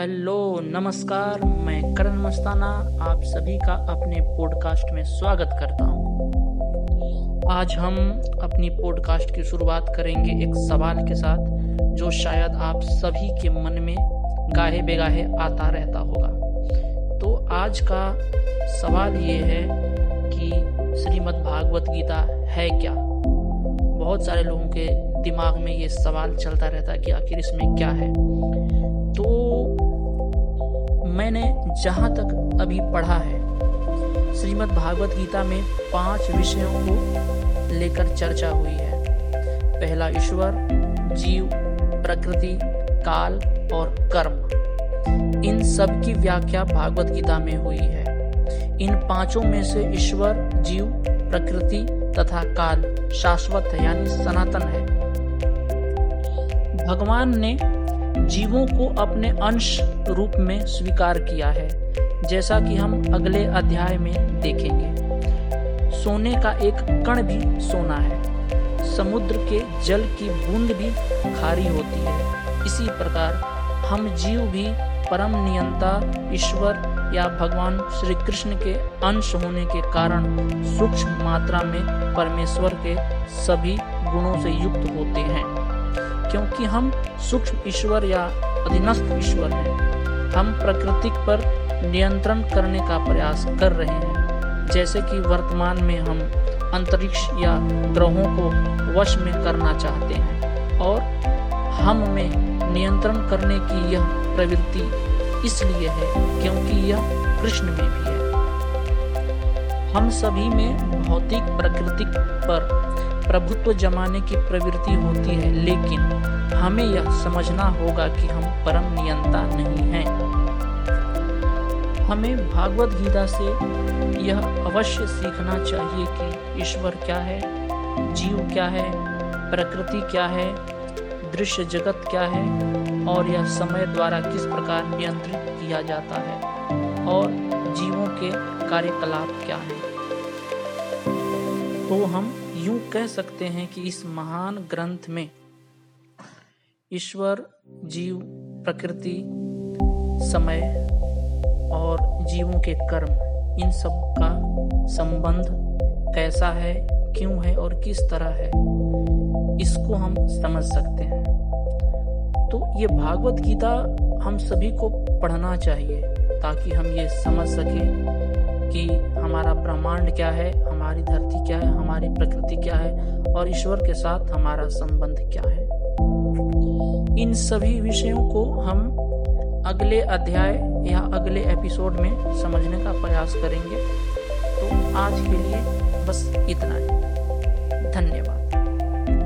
Hello, नमस्कार, मैं करण मस्ताना, आप सभी का अपने पॉडकास्ट में स्वागत करता हूँ। आज हम अपनी पॉडकास्ट की शुरुआत करेंगे एक सवाल के साथ, जो शायद आप सभी के मन में गाहे बेगाहे आता रहता होगा। तो आज का सवाल ये है कि श्रीमद् भागवत गीता है क्या? बहुत सारे लोगों के दिमाग में ये सवाल चलता रहता है कि आखिर इसमें क्या है। मैंने जहाँ तक अभी पढ़ा है, श्रीमद् भागवत गीता में पाँच विषयों को लेकर चर्चा हुई है। पहला ईश्वर, जीव, प्रकृति, काल और कर्म। इन सब की व्याख्या भागवत गीता में हुई है। इन पाँचों में से ईश्वर, जीव, प्रकृति तथा काल शाश्वत है, यानी सनातन है। भगवान ने जीवों को अपने अंश रूप में स्वीकार किया है, जैसा कि हम अगले अध्याय में देखेंगे। सोने का एक कण भी सोना है। समुद्र के जल की बूंद भी खारी होती है। इसी प्रकार हम जीव भी परम नियंता, ईश्वर या भगवान श्री कृष्ण के अंश होने के कारण सूक्ष्म मात्रा में परमेश्वर के सभी गुणों से युक्त होते हैं। क्योंकि हम सूक्ष्म ईश्वर या अधीनस्थ ईश्वर हैं। हम प्रकृति पर नियंत्रण करने का प्रयास कर रहे हैं। जैसे कि वर्तमान में हम अंतरिक्ष या ग्रहों को वश में करना चाहते हैं और हम में नियंत्रण करने की यह प्रवृत्ति इसलिए है क्योंकि यह कृष्ण में भी है। हम सभी में भौतिक प्रकृति पर प्रभुत्व जमाने की प्रवृत्ति होती है, लेकिन हमें यह समझना होगा कि हम परम नियंता नहीं हैं। हमें भागवत गीता से यह अवश्य सीखना चाहिए कि ईश्वर क्या है, जीव क्या है, प्रकृति क्या है, दृश्य जगत क्या है, और यह समय द्वारा किस प्रकार नियंत्रित किया जाता है, और जीवों के कार्यकलाप क्या है। तो हम यूँ कह सकते हैं कि इस महान ग्रंथ में ईश्वर, जीव, प्रकृति, समय और जीवों के कर्म, इन सब का संबंध कैसा है, क्यों है और किस तरह है, इसको हम समझ सकते हैं। तो ये भागवत गीता हम सभी को पढ़ना चाहिए, ताकि हम ये समझ सकें कि हमारा ब्रह्मांड क्या है, हमारी धरती क्या है हमारी प्रकृति क्या है और ईश्वर के साथ हमारा संबंध क्या है? इन सभी विषयों को हम अगले अध्याय या अगले एपिसोड में समझने का प्रयास करेंगे। तो आज के लिए बस इतना ही। धन्यवाद।